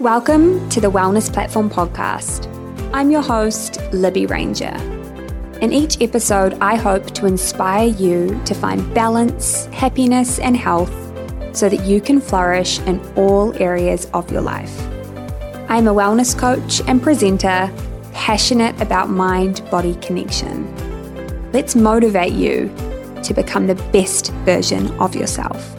Welcome to the Wellness Platform podcast. I'm your host, Libby Ranger. In each episode, I hope to inspire you to find balance, happiness, and health so that you can flourish in all areas of your life. I'm a wellness coach and presenter, passionate about mind body connection. Let's motivate you to become the best version of yourself.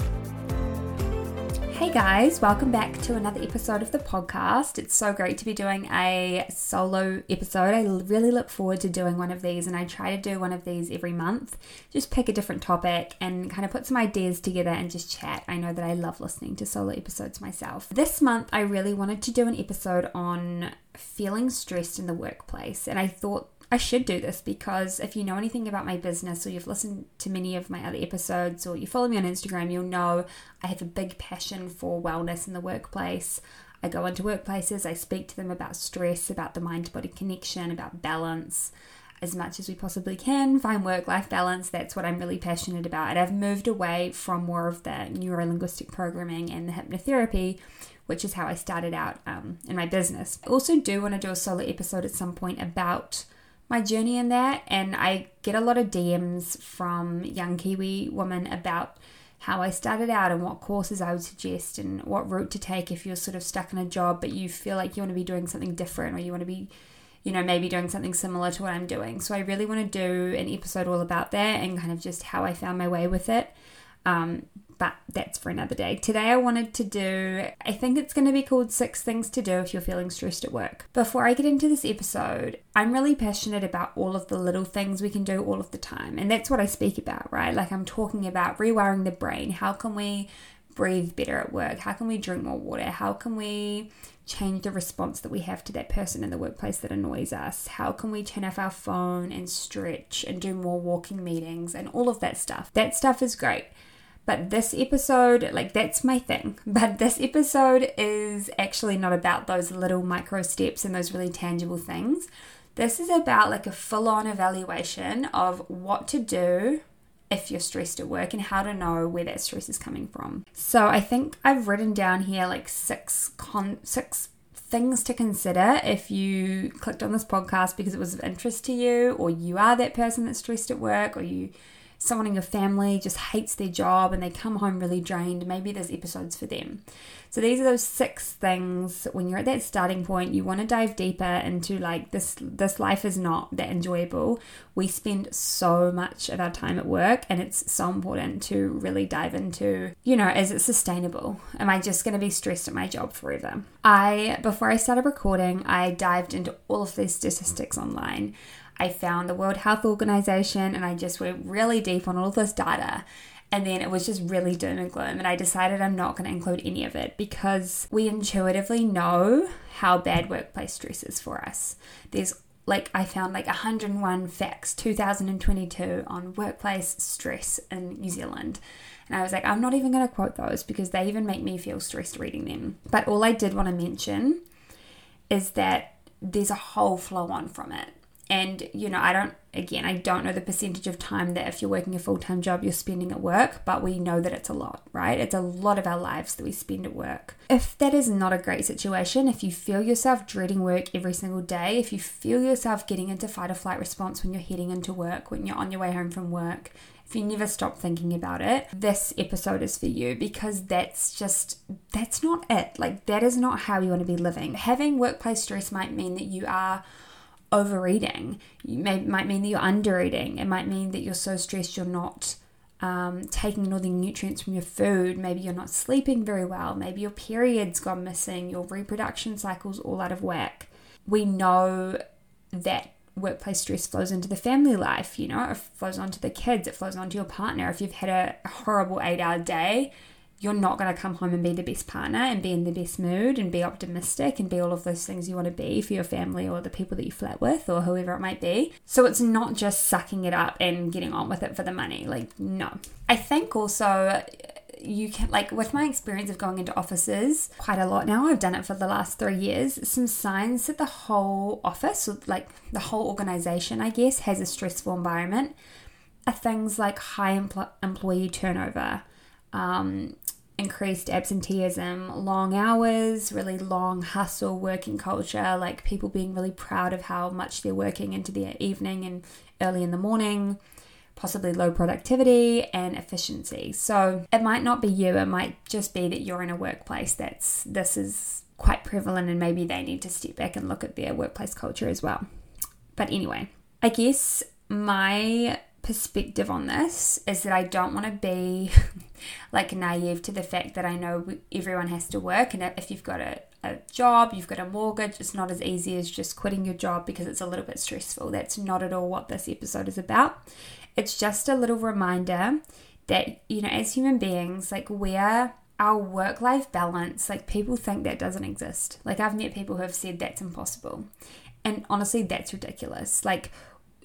Guys, welcome back to another episode of the podcast. It's so great to be doing a solo episode. I really look forward to doing one of these, and I try to do one of these every month. Just pick a different topic and kind of put some ideas together and just chat. I know that I love listening to solo episodes myself. This month, I really wanted to do an episode on feeling stressed in the workplace, and I thought I should do this because if you know anything about my business or you've listened to many of my other episodes or you follow me on Instagram, you'll know I have a big passion for wellness in the workplace. I go into workplaces, I speak to them about stress, about the mind body connection, about balance as much as we possibly can, find work life balance. That's what I'm really passionate about. And I've moved away from more of the neuro linguistic programming and the hypnotherapy, which is how I started out um, in my business. I also do want to do a solo episode at some point about my journey in that and I get a lot of DMs from young Kiwi women about how I started out and what courses I would suggest and what route to take if you're sort of stuck in a job but you feel like you want to be doing something different or you want to be you know maybe doing something similar to what I'm doing. So I really want to do an episode all about that and kind of just how I found my way with it. Um, but that's for another day. Today, I wanted to do, I think it's going to be called Six Things to Do If You're Feeling Stressed at Work. Before I get into this episode, I'm really passionate about all of the little things we can do all of the time. And that's what I speak about, right? Like I'm talking about rewiring the brain. How can we breathe better at work? How can we drink more water? How can we change the response that we have to that person in the workplace that annoys us? How can we turn off our phone and stretch and do more walking meetings and all of that stuff? That stuff is great. But this episode, like that's my thing. But this episode is actually not about those little micro steps and those really tangible things. This is about like a full on evaluation of what to do if you're stressed at work and how to know where that stress is coming from. So I think I've written down here like six con six things to consider if you clicked on this podcast because it was of interest to you or you are that person that's stressed at work or you someone in your family just hates their job and they come home really drained, maybe there's episodes for them. So these are those six things when you're at that starting point, you want to dive deeper into like this this life is not that enjoyable. We spend so much of our time at work and it's so important to really dive into, you know, is it sustainable? Am I just going to be stressed at my job forever? I before I started recording, I dived into all of these statistics online. I found the World Health Organization and I just went really deep on all this data. And then it was just really doom and gloom. And I decided I'm not going to include any of it because we intuitively know how bad workplace stress is for us. There's like I found like 101 facts 2022 on workplace stress in New Zealand. And I was like, I'm not even going to quote those because they even make me feel stressed reading them. But all I did want to mention is that there's a whole flow on from it. And, you know, I don't, again, I don't know the percentage of time that if you're working a full time job, you're spending at work, but we know that it's a lot, right? It's a lot of our lives that we spend at work. If that is not a great situation, if you feel yourself dreading work every single day, if you feel yourself getting into fight or flight response when you're heading into work, when you're on your way home from work, if you never stop thinking about it, this episode is for you because that's just, that's not it. Like, that is not how you want to be living. Having workplace stress might mean that you are overeating. You may, might mean that you're undereating. It might mean that you're so stressed you're not um, taking in all the nutrients from your food. Maybe you're not sleeping very well. Maybe your period's gone missing. Your reproduction cycle's all out of whack. We know that workplace stress flows into the family life. You know, it flows onto the kids. It flows onto your partner. If you've had a horrible eight-hour day, you're not going to come home and be the best partner and be in the best mood and be optimistic and be all of those things you want to be for your family or the people that you flat with or whoever it might be. So it's not just sucking it up and getting on with it for the money. Like, no. I think also you can like with my experience of going into offices quite a lot now i've done it for the last three years some signs that the whole office like the whole organization i guess has a stressful environment are things like high empl- employee turnover um, increased absenteeism, long hours, really long hustle working culture, like people being really proud of how much they're working into the evening and early in the morning, possibly low productivity and efficiency. So it might not be you, it might just be that you're in a workplace that's this is quite prevalent and maybe they need to step back and look at their workplace culture as well. But anyway, I guess my perspective on this is that I don't want to be like naive to the fact that I know everyone has to work, and if you've got a, a job, you've got a mortgage, it's not as easy as just quitting your job because it's a little bit stressful. That's not at all what this episode is about. It's just a little reminder that, you know, as human beings, like we're our work life balance, like people think that doesn't exist. Like I've met people who have said that's impossible. And honestly, that's ridiculous. Like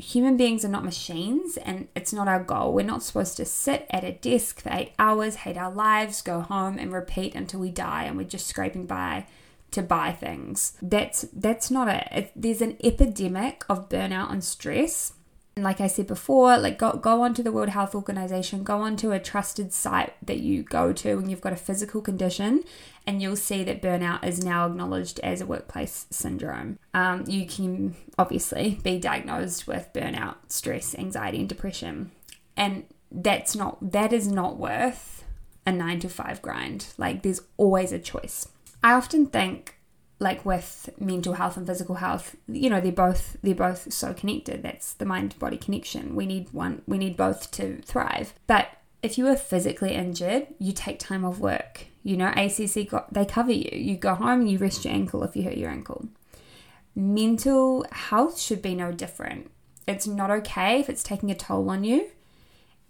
human beings are not machines and it's not our goal. We're not supposed to sit at a desk for eight hours, hate our lives, go home and repeat until we die and we're just scraping by to buy things. That's that's not it. it there's an epidemic of burnout and stress and like I said before, like go go onto the World Health Organization, go onto a trusted site that you go to when you've got a physical condition, and you'll see that burnout is now acknowledged as a workplace syndrome. Um, you can obviously be diagnosed with burnout, stress, anxiety, and depression, and that's not that is not worth a nine to five grind. Like there's always a choice. I often think like with mental health and physical health you know they're both they're both so connected. That's the mind body connection. We need one we need both to thrive. But if you are physically injured you take time off work. You know acc got, they cover you. You go home and you rest your ankle if you hurt your ankle. Mental health should be no different. It's not okay if it's taking a toll on you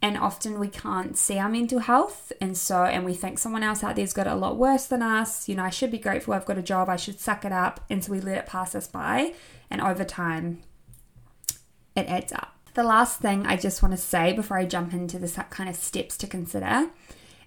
and often we can't see our mental health and so and we think someone else out there's got it a lot worse than us you know i should be grateful i've got a job i should suck it up and so we let it pass us by and over time it adds up. The last thing i just want to say before i jump into this kind of steps to consider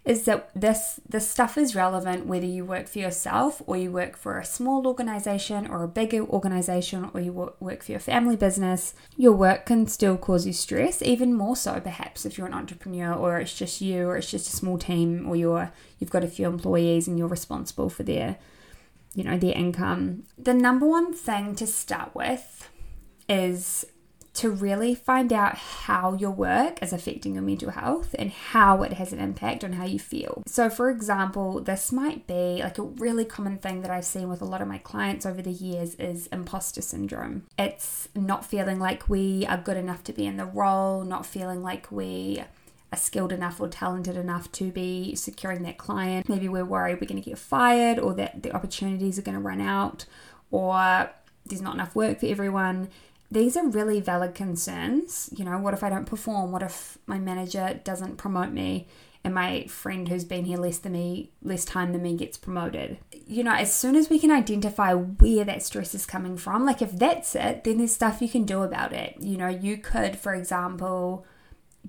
is that this this stuff is relevant whether you work for yourself or you work for a small organization or a bigger organization or you work for your family business your work can still cause you stress even more so perhaps if you're an entrepreneur or it's just you or it's just a small team or you're you've got a few employees and you're responsible for their you know their income. The number one thing to start with is to really find out how your work is affecting your mental health and how it has an impact on how you feel. So, for example, this might be like a really common thing that I've seen with a lot of my clients over the years is imposter syndrome. It's not feeling like we are good enough to be in the role, not feeling like we are skilled enough or talented enough to be securing that client. Maybe we're worried we're going to get fired or that the opportunities are going to run out or there's not enough work for everyone these are really valid concerns. You know, what if I don't perform? What if my manager doesn't promote me and my friend who's been here less than me, less time than me gets promoted? You know, as soon as we can identify where that stress is coming from, like if that's it, then there's stuff you can do about it. You know, you could, for example,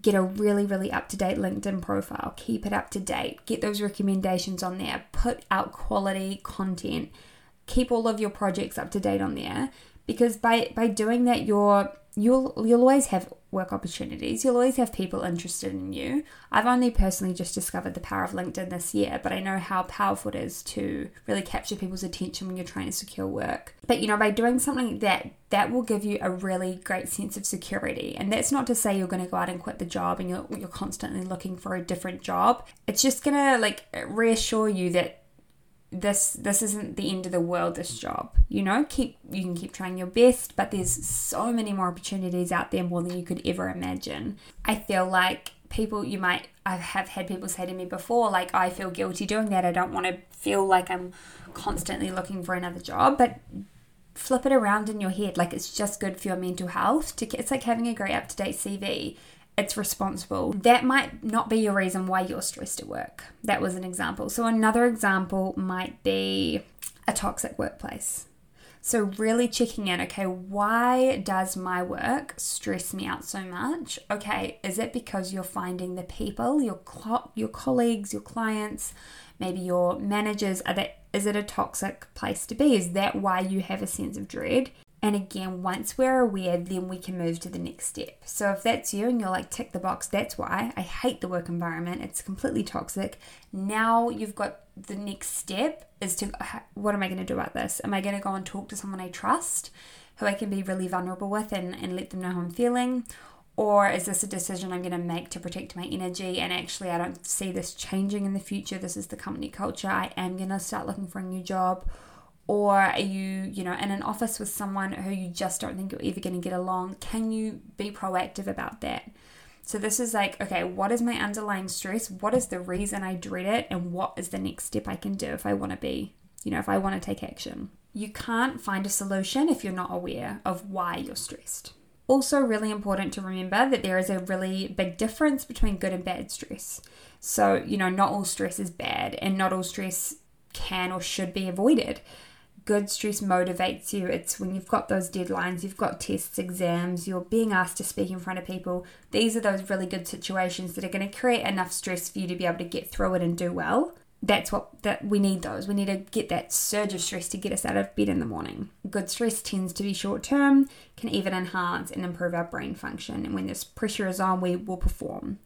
get a really, really up to date LinkedIn profile, keep it up to date, get those recommendations on there, put out quality content, keep all of your projects up to date on there because by by doing that you're you'll you'll always have work opportunities. You'll always have people interested in you. I've only personally just discovered the power of linkedin this year but i know how powerful it is to really capture people's attention when you're trying to secure work. But you know by doing something like that that will give you a really great sense of security. And that's not to say you're going to go out and quit the job and you're, you're constantly looking for a different job. It's just going to like reassure you that this this isn't the end of the world this job. You know keep you can keep trying your best but there's so many more opportunities out there more than you could ever imagine. I feel like people you might i have had people say to me before like i feel guilty doing that. I don't want to feel like i'm constantly looking for another job but flip it around in your head. Like it's just good for your mental health to it's like having a great up-to-date cv it's responsible. That might not be your reason why you're stressed at work. That was an example. So, another example might be a toxic workplace. So, really checking in okay, why does my work stress me out so much? Okay, is it because you're finding the people, your, cl- your colleagues, your clients, maybe your managers, are is it a toxic place to be? Is that why you have a sense of dread? And again, once we're aware, then we can move to the next step. So if that's you and you're like, tick the box, that's why I hate the work environment, it's completely toxic. Now you've got the next step is to uh, what am I going to do about this? Am I going to go and talk to someone I trust who I can be really vulnerable with and, and let them know how I'm feeling? Or is this a decision I'm going to make to protect my energy? And actually, I don't see this changing in the future. This is the company culture. I am going to start looking for a new job. Or are you, you know, in an office with someone who you just don't think you're ever going to get along? Can you be proactive about that? So, this is like, okay, what is my underlying stress? What is the reason I dread it? And what is the next step I can do if I want to be, you know, if I want to take action? You can't find a solution if you're not aware of why you're stressed. Also, really important to remember that there is a really big difference between good and bad stress. So, you know, not all stress is bad and not all stress can or should be avoided. Good stress motivates you. It's when you've got those deadlines, you've got tests, exams, you're being asked to speak in front of people. These are those really good situations that are going to create enough stress for you to be able to get through it and do well that's what that we need those. We need to get that surge of stress to get us out of bed in the morning. Good stress tends to be short term can even enhance and improve our brain function. And when this pressure is on we will perform.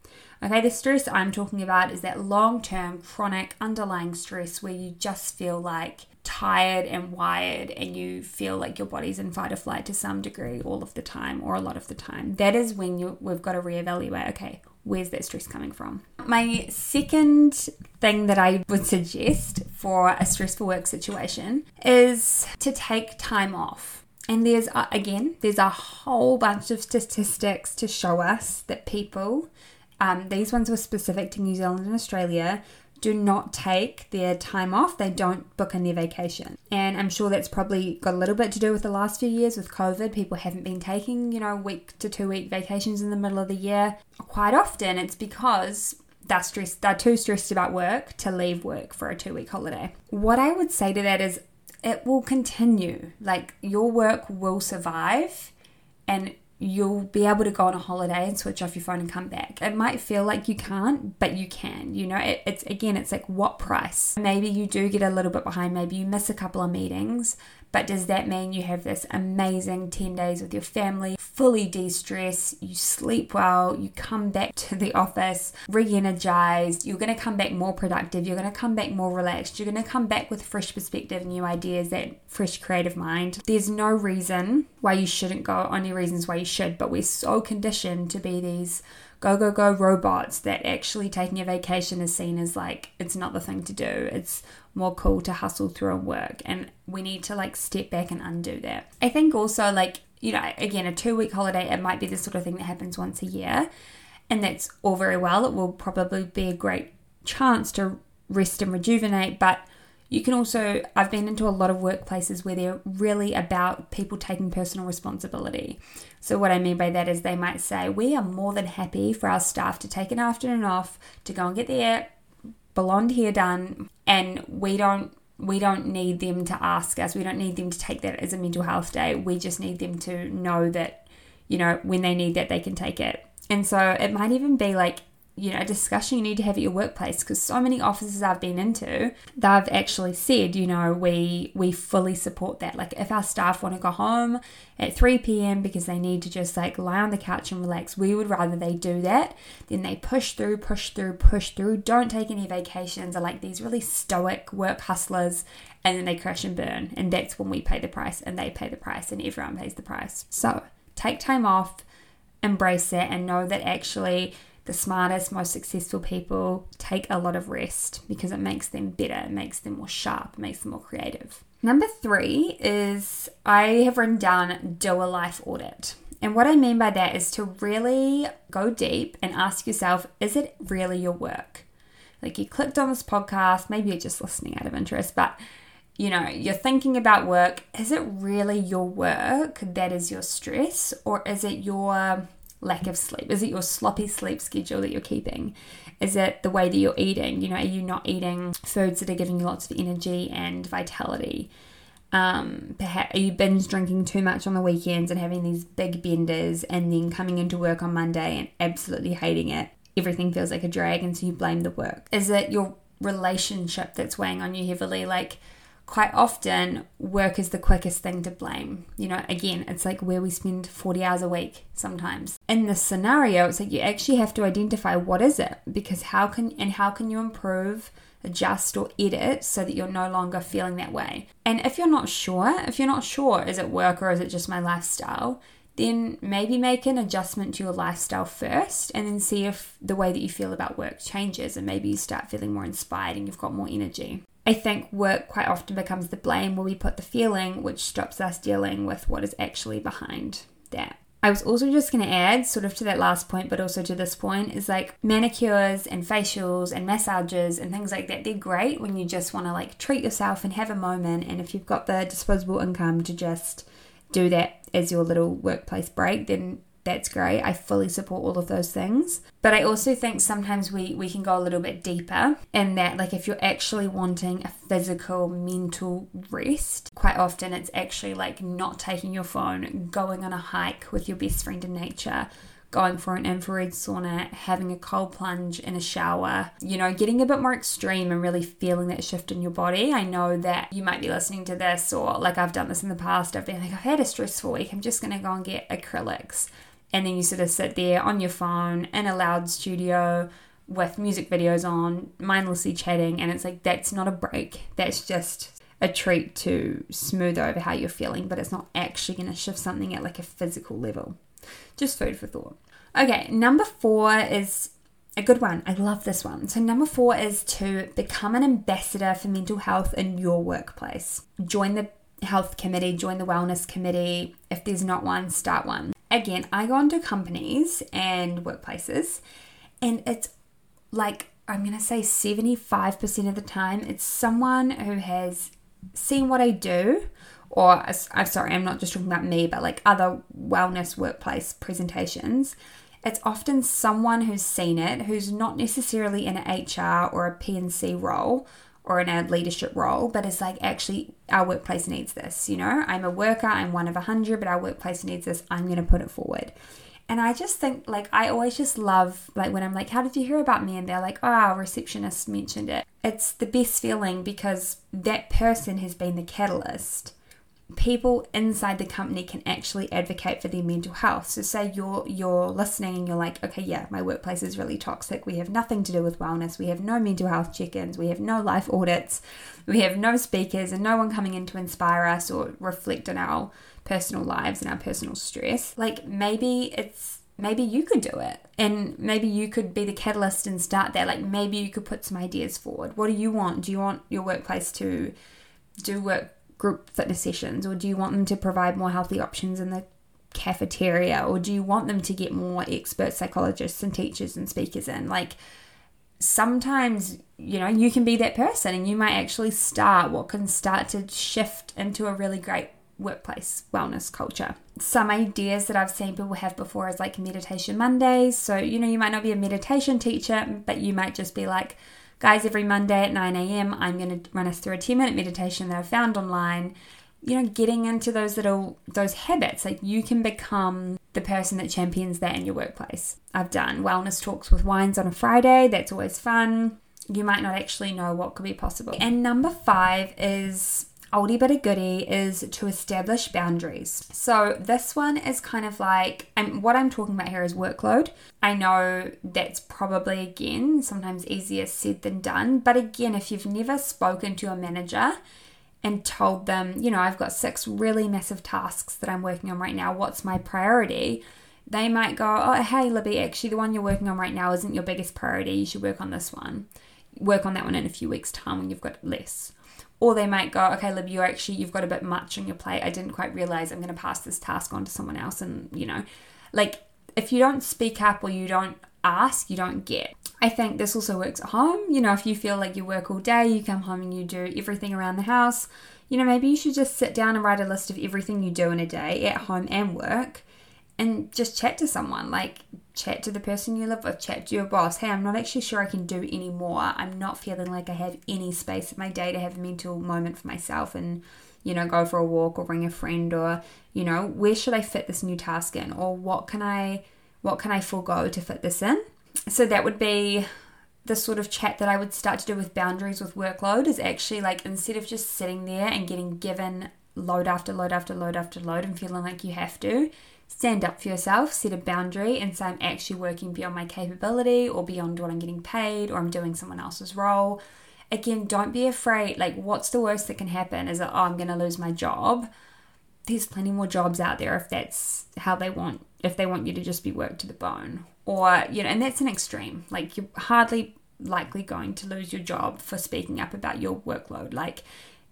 Okay the stress i'm talking about is that long term chronic underlying stress where you just feel like tired and wired and you feel like your body's in fight or flight to some degree all of the time or a lot of the time. That is when you we've got to reevaluate okay where's that stress coming from? My second thing that I would suggest for a stressful work situation is to take time off. And there's, again, there's a whole bunch of statistics to show us that people, um, these ones were specific to New Zealand and Australia, do not take their time off, they don't book in their vacation. And I'm sure that's probably got a little bit to do with the last few years with COVID. People haven't been taking, you know, week to two week vacations in the middle of the year. Quite often it's because they're stressed, they're too stressed about work to leave work for a two week holiday. What I would say to that is it will continue. Like your work will survive and you'll be able to go on a holiday and switch off your phone and come back. It might feel like you can't, but you can. You know, it, it's again, it's like what price? Maybe you do get a little bit behind, maybe you miss a couple of meetings, but does that mean you have this amazing 10 days with your family, fully de stress, you sleep well, you come back to the office re energized, you're going to come back more productive, you're going to come back more relaxed, you're going to come back with fresh perspective, new ideas, that fresh creative mind? There's no reason why you shouldn't go, only reasons why you should, but we're so conditioned to be these go go go robots that actually taking a vacation is seen as like it's not the thing to do. It's more cool to hustle through and work. And we need to like step back and undo that. I think also like you know again a two week holiday it might be the sort of thing that happens once a year. And that's all very well. It will probably be a great chance to rest and rejuvenate. But you can also, I've been into a lot of workplaces where they're really about people taking personal responsibility. So, what I mean by that is they might say, We are more than happy for our staff to take an afternoon off to go and get their blonde hair done, and we don't. We don't need them to ask us. We don't need them to take that as a mental health day. We just need them to know that, you know, when they need that, they can take it. And so it might even be like you know, a discussion you need to have at your workplace because so many offices I've been into, they've actually said, you know, we we fully support that. Like if our staff want to go home at 3 p.m. because they need to just like lie on the couch and relax, we would rather they do that than they push through, push through, push through, don't take any vacations, are like these really stoic work hustlers and then they crash and burn. And that's when we pay the price and they pay the price and everyone pays the price. So take time off, embrace it, and know that actually the smartest, most successful people take a lot of rest because it makes them better, it makes them more sharp, it makes them more creative. Number three is I have written down do a life audit. And what I mean by that is to really go deep and ask yourself is it really your work? Like you clicked on this podcast, maybe you're just listening out of interest, but you know, you're thinking about work. Is it really your work that is your stress, or is it your lack of sleep? Is it your sloppy sleep schedule that you're keeping? Is it the way that you're eating? You know, are you not eating foods that are giving you lots of energy and vitality? Um, perhaps are you binge drinking too much on the weekends and having these big benders and then coming into work on Monday and absolutely hating it? Everything feels like a drag, and so you blame the work. Is it your relationship that's weighing on you heavily? Like, quite often work is the quickest thing to blame. You know, again, it's like where we spend 40 hours a week sometimes. In this scenario, it's like you actually have to identify what is it because how can and how can you improve, adjust or edit so that you're no longer feeling that way. And if you're not sure, if you're not sure is it work or is it just my lifestyle? Then maybe make an adjustment to your lifestyle first and then see if the way that you feel about work changes and maybe you start feeling more inspired and you've got more energy. I think work quite often becomes the blame where we put the feeling, which stops us dealing with what is actually behind that. I was also just going to add, sort of to that last point, but also to this point, is like manicures and facials and massages and things like that. They're great when you just want to like treat yourself and have a moment. And if you've got the disposable income to just do that as your little workplace break, then that's great. I fully support all of those things. But I also think sometimes we, we can go a little bit deeper in that, like, if you're actually wanting a physical, mental rest, quite often it's actually like not taking your phone, going on a hike with your best friend in nature, going for an infrared sauna, having a cold plunge in a shower, you know, getting a bit more extreme and really feeling that shift in your body. I know that you might be listening to this, or like I've done this in the past, I've been like, I've had a stressful week, I'm just gonna go and get acrylics and then you sort of sit there on your phone in a loud studio with music videos on, mindlessly chatting, and it's like that's not a break. That's just a treat to smooth over how you're feeling, but it's not actually going to shift something at like a physical level. Just food for thought. Okay, number four is a good one. I love this one. So, number four is to become an ambassador for mental health in your workplace. Join the health committee, join the wellness committee. If there's not one, start one again, I go into companies and workplaces, and it's like I'm going to say 75% of the time, it's someone who has seen what I do, or I'm sorry, I'm not just talking about me, but like other wellness workplace presentations. It's often someone who's seen it, who's not necessarily in an HR or a P&C role, or in a leadership role, but it's like actually our workplace needs this. You know, I'm a worker, I'm one of a hundred, but our workplace needs this. I'm going to put it forward. And I just think, like, I always just love, like, when I'm like, How did you hear about me? And they're like, Oh, our receptionist mentioned it. It's the best feeling because that person has been the catalyst people inside the company can actually advocate for their mental health. So say you're you're listening and you're like, okay, yeah, my workplace is really toxic. We have nothing to do with wellness. We have no mental health check-ins. We have no life audits. We have no speakers and no one coming in to inspire us or reflect on our personal lives and our personal stress. Like maybe it's maybe you could do it and maybe you could be the catalyst and start that like maybe you could put some ideas forward what do you want do you want your workplace to do work group fitness sessions or do you want them to provide more healthy options in the cafeteria or do you want them to get more expert psychologists and teachers and speakers in like sometimes you know you can be that person and you might actually start what can start to shift into a really great workplace wellness culture. Some ideas that I've seen people have before is like meditation Mondays. So, you know, you might not be a meditation teacher, but you might just be like, Guys, every Monday at 9 a.m., I'm going to run us through a 10 minute meditation that I found online. You know, getting into those little those habits, like you can become the person that champions that in your workplace. I've done wellness talks with wines on a Friday. That's always fun. You might not actually know what could be possible. And number five is oldie but a goodie is to establish boundaries. So this one is kind of like, and what I'm talking about here is workload. I know that's probably again sometimes easier said than done, but again, if you've never spoken to a manager and told them, you know, I've got six really massive tasks that I'm working on right now, what's my priority? They might go, oh, hey, Libby, actually, the one you're working on right now isn't your biggest priority. You should work on this one. Work on that one in a few weeks' time when you've got less or they might go, okay, Lib, you actually you've got a bit much on your plate. I didn't quite realize I'm going to pass this task on to someone else, and you know, like if you don't speak up or you don't ask, you don't get. I think this also works at home. You know, if you feel like you work all day, you come home and you do everything around the house. You know, maybe you should just sit down and write a list of everything you do in a day at home and work and just chat to someone. Like, chat to the person you live with, chat to your boss. Hey, I'm not actually sure I can do any more. I'm not feeling like I have any space in my day to have a mental moment for myself and, you know, go for a walk or bring a friend or, you know, where should I fit this new task in or what can I what can I forego to fit this in? So that would be the sort of chat that I would start to do with boundaries with workload is actually like instead of just sitting there and getting given load after load after load after load and feeling like you have to, stand up for yourself, set a boundary, and say, I'm actually working beyond my capability or beyond what I'm getting paid or I'm doing someone else's role. Again, don't be afraid. Like, what's the worst that can happen? Is that, oh, I'm going to lose my job? There's plenty more jobs out there if that's how they want, if they want you to just be worked to the bone. Or, you know, and that's an extreme. Like, you're hardly likely going to lose your job for speaking up about your workload. Like,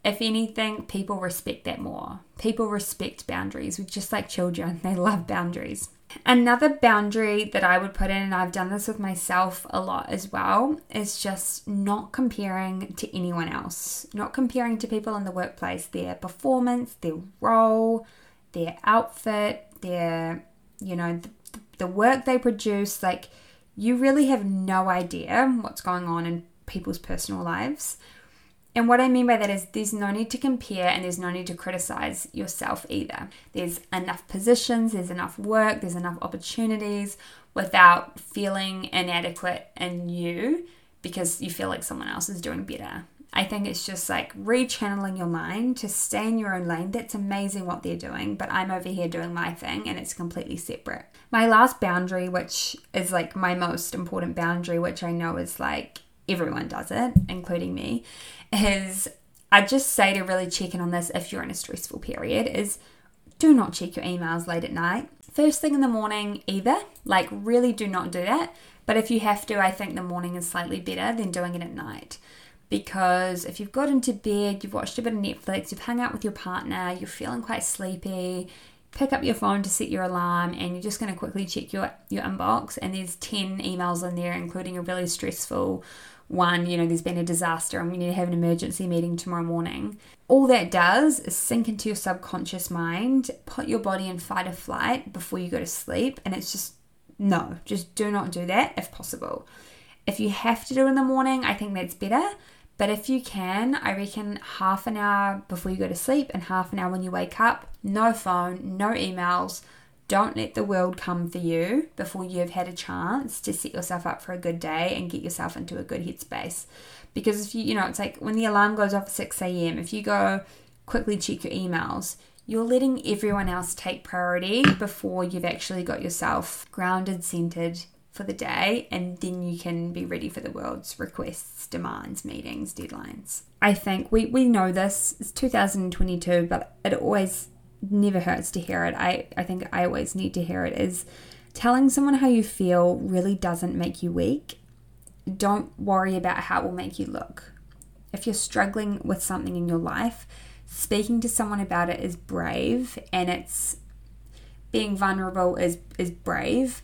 if anything, people respect that more. People respect boundaries, We're just like children, they love boundaries. Another boundary that I would put in, and I've done this with myself a lot as well, is just not comparing to anyone else. Not comparing to people in the workplace, their performance, their role, their outfit, their, you know, the, the work they produce. Like, you really have no idea what's going on in people's personal lives. And what I mean by that is there's no need to compare and there's no need to criticize yourself either. There's enough positions, there's enough work, there's enough opportunities without feeling inadequate in you because you feel like someone else is doing better. I think it's just like rechanneling your mind to stay in your own lane. That's amazing what they're doing, but I'm over here doing my thing and it's completely separate. My last boundary, which is like my most important boundary, which I know is like everyone does it, including me, is I just say to really check in on this if you're in a stressful period is do not check your emails late at night. First thing in the morning, either. Like, really do not do that. But if you have to, I think the morning is slightly better than doing it at night. Because if you've got into bed, you've watched a bit of Netflix, you've hung out with your partner, you're feeling quite sleepy, pick up your phone to set your alarm and you're just going to quickly check your, your inbox and there's 10 emails in there including a really stressful one, you know, there's been a disaster and we need to have an emergency meeting tomorrow morning. All that does is sink into your subconscious mind, put your body in fight or flight before you go to sleep. And it's just, no, just do not do that if possible. If you have to do it in the morning, I think that's better. But if you can, I reckon half an hour before you go to sleep and half an hour when you wake up, no phone, no emails, don't let the world come for you before you've had a chance to set yourself up for a good day and get yourself into a good headspace. Because if you, you know, it's like when the alarm goes off at 6 a.m., if you go quickly check your emails, you're letting everyone else take priority before you've actually got yourself grounded, centered for the day, and then you can be ready for the world's requests, demands, meetings, deadlines. I think we, we know this, it's 2022, but it always never hurts to hear it. I, I think I always need to hear it is telling someone how you feel really doesn't make you weak. Don't worry about how it will make you look. If you're struggling with something in your life, speaking to someone about it is brave and it's being vulnerable is is brave.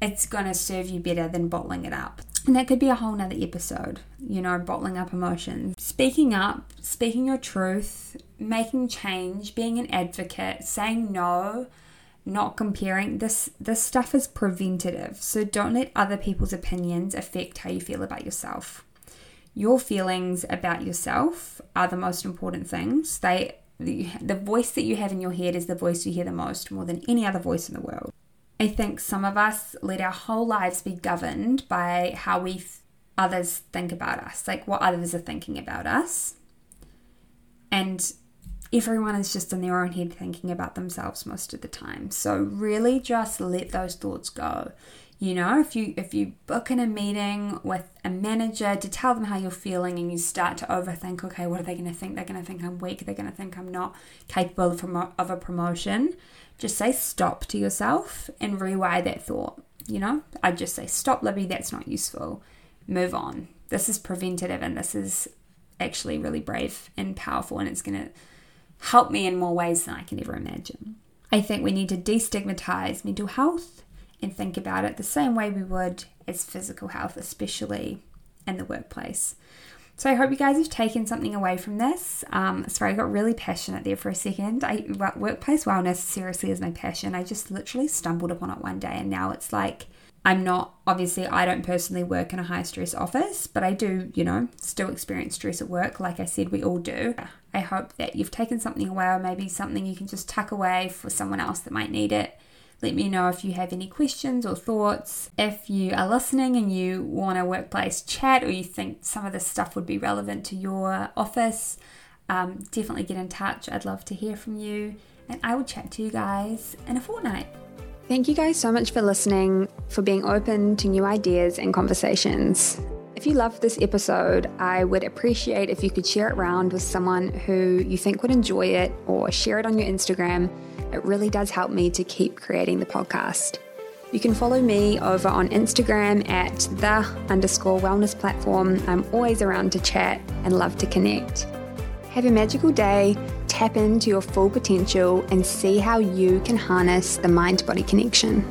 It's gonna serve you better than bottling it up. And that could be a whole nother episode, you know, bottling up emotions. Speaking up, speaking your truth, making change, being an advocate, saying no, not comparing. This this stuff is preventative. So don't let other people's opinions affect how you feel about yourself. Your feelings about yourself are the most important things. They the, the voice that you have in your head is the voice you hear the most more than any other voice in the world. I think some of us let our whole lives be governed by how we th- others think about us, like what others are thinking about us. And everyone is just in their own head thinking about themselves most of the time. So really just let those thoughts go. You know, if you if you book in a meeting with a manager to tell them how you're feeling and you start to overthink, okay, what are they going to think? They're going to think I'm weak. They're going to think I'm not capable of, of a promotion just say stop to yourself and rewire that thought. You know, I'd just say, stop, Libby, that's not useful. Move on. This is preventative and this is actually really brave and powerful, and it's going to help me in more ways than I can ever imagine. I think we need to destigmatize mental health and think about it the same way we would as physical health, especially in the workplace. So I hope you guys have taken something away from this. Um, sorry, I got really passionate there for a second. I workplace wellness seriously is my passion. I just literally stumbled upon it one day, and now it's like I'm not obviously I don't personally work in a high stress office, but I do, you know, still experience stress at work. Like I said, we all do. I hope that you've taken something away, or maybe something you can just tuck away for someone else that might need it. Let me know if you have any questions or thoughts. If you are listening and you want a workplace chat or you think some of this stuff would be relevant to your office, um, definitely get in touch. I'd love to hear from you. And I will chat to you guys in a fortnight. Thank you guys so much for listening, for being open to new ideas and conversations. If you loved this episode, I would appreciate if you could share it around with someone who you think would enjoy it or share it on your Instagram. It really does help me to keep creating the podcast. You can follow me over on Instagram at the underscore wellness platform. I'm always around to chat and love to connect. Have a magical day, tap into your full potential, and see how you can harness the mind body connection.